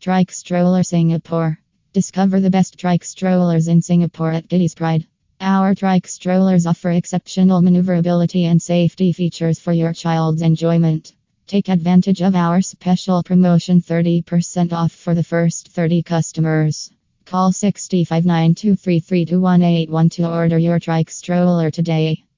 Trike Stroller Singapore. Discover the best trike strollers in Singapore at Kiddies Pride. Our trike strollers offer exceptional maneuverability and safety features for your child's enjoyment. Take advantage of our special promotion 30% off for the first 30 customers. Call 6592332181 to order your trike stroller today.